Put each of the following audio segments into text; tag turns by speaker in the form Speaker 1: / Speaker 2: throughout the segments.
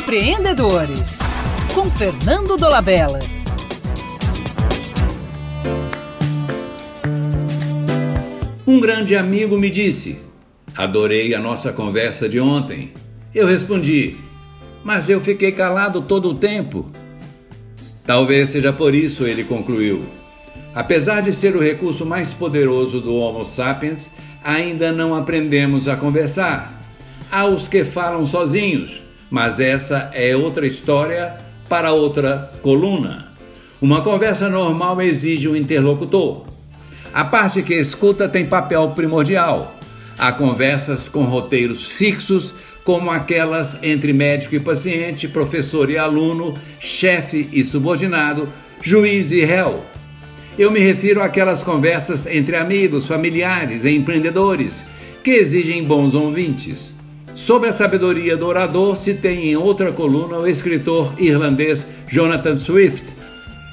Speaker 1: Empreendedores, com Fernando Dolabella.
Speaker 2: Um grande amigo me disse: Adorei a nossa conversa de ontem. Eu respondi: Mas eu fiquei calado todo o tempo. Talvez seja por isso, ele concluiu. Apesar de ser o recurso mais poderoso do Homo sapiens, ainda não aprendemos a conversar. Há os que falam sozinhos, mas essa é outra história para outra coluna. Uma conversa normal exige um interlocutor. A parte que escuta tem papel primordial. Há conversas com roteiros fixos, como aquelas entre médico e paciente, professor e aluno, chefe e subordinado, juiz e réu. Eu me refiro àquelas conversas entre amigos, familiares e empreendedores que exigem bons ouvintes. Sobre a sabedoria do orador, se tem em outra coluna o escritor irlandês Jonathan Swift,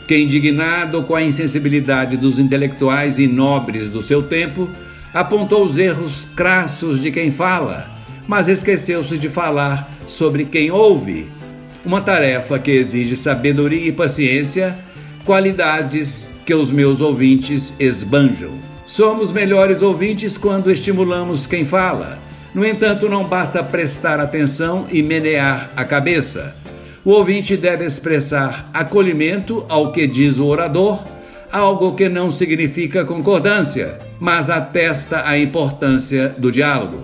Speaker 2: que, indignado com a insensibilidade dos intelectuais e nobres do seu tempo, apontou os erros crassos de quem fala, mas esqueceu-se de falar sobre quem ouve. Uma tarefa que exige sabedoria e paciência, qualidades que os meus ouvintes esbanjam. Somos melhores ouvintes quando estimulamos quem fala no entanto, não basta prestar atenção e menear a cabeça. O ouvinte deve expressar acolhimento ao que diz o orador, algo que não significa concordância, mas atesta a importância do diálogo.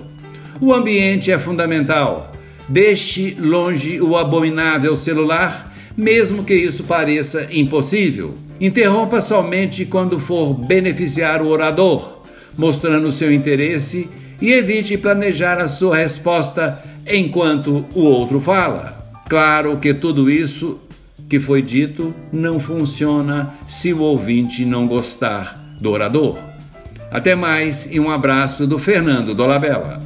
Speaker 2: O ambiente é fundamental. Deixe longe o abominável celular, mesmo que isso pareça impossível. Interrompa somente quando for beneficiar o orador, mostrando seu interesse e evite planejar a sua resposta enquanto o outro fala. Claro que tudo isso que foi dito não funciona se o ouvinte não gostar do orador. Até mais e um abraço do Fernando Dolabella.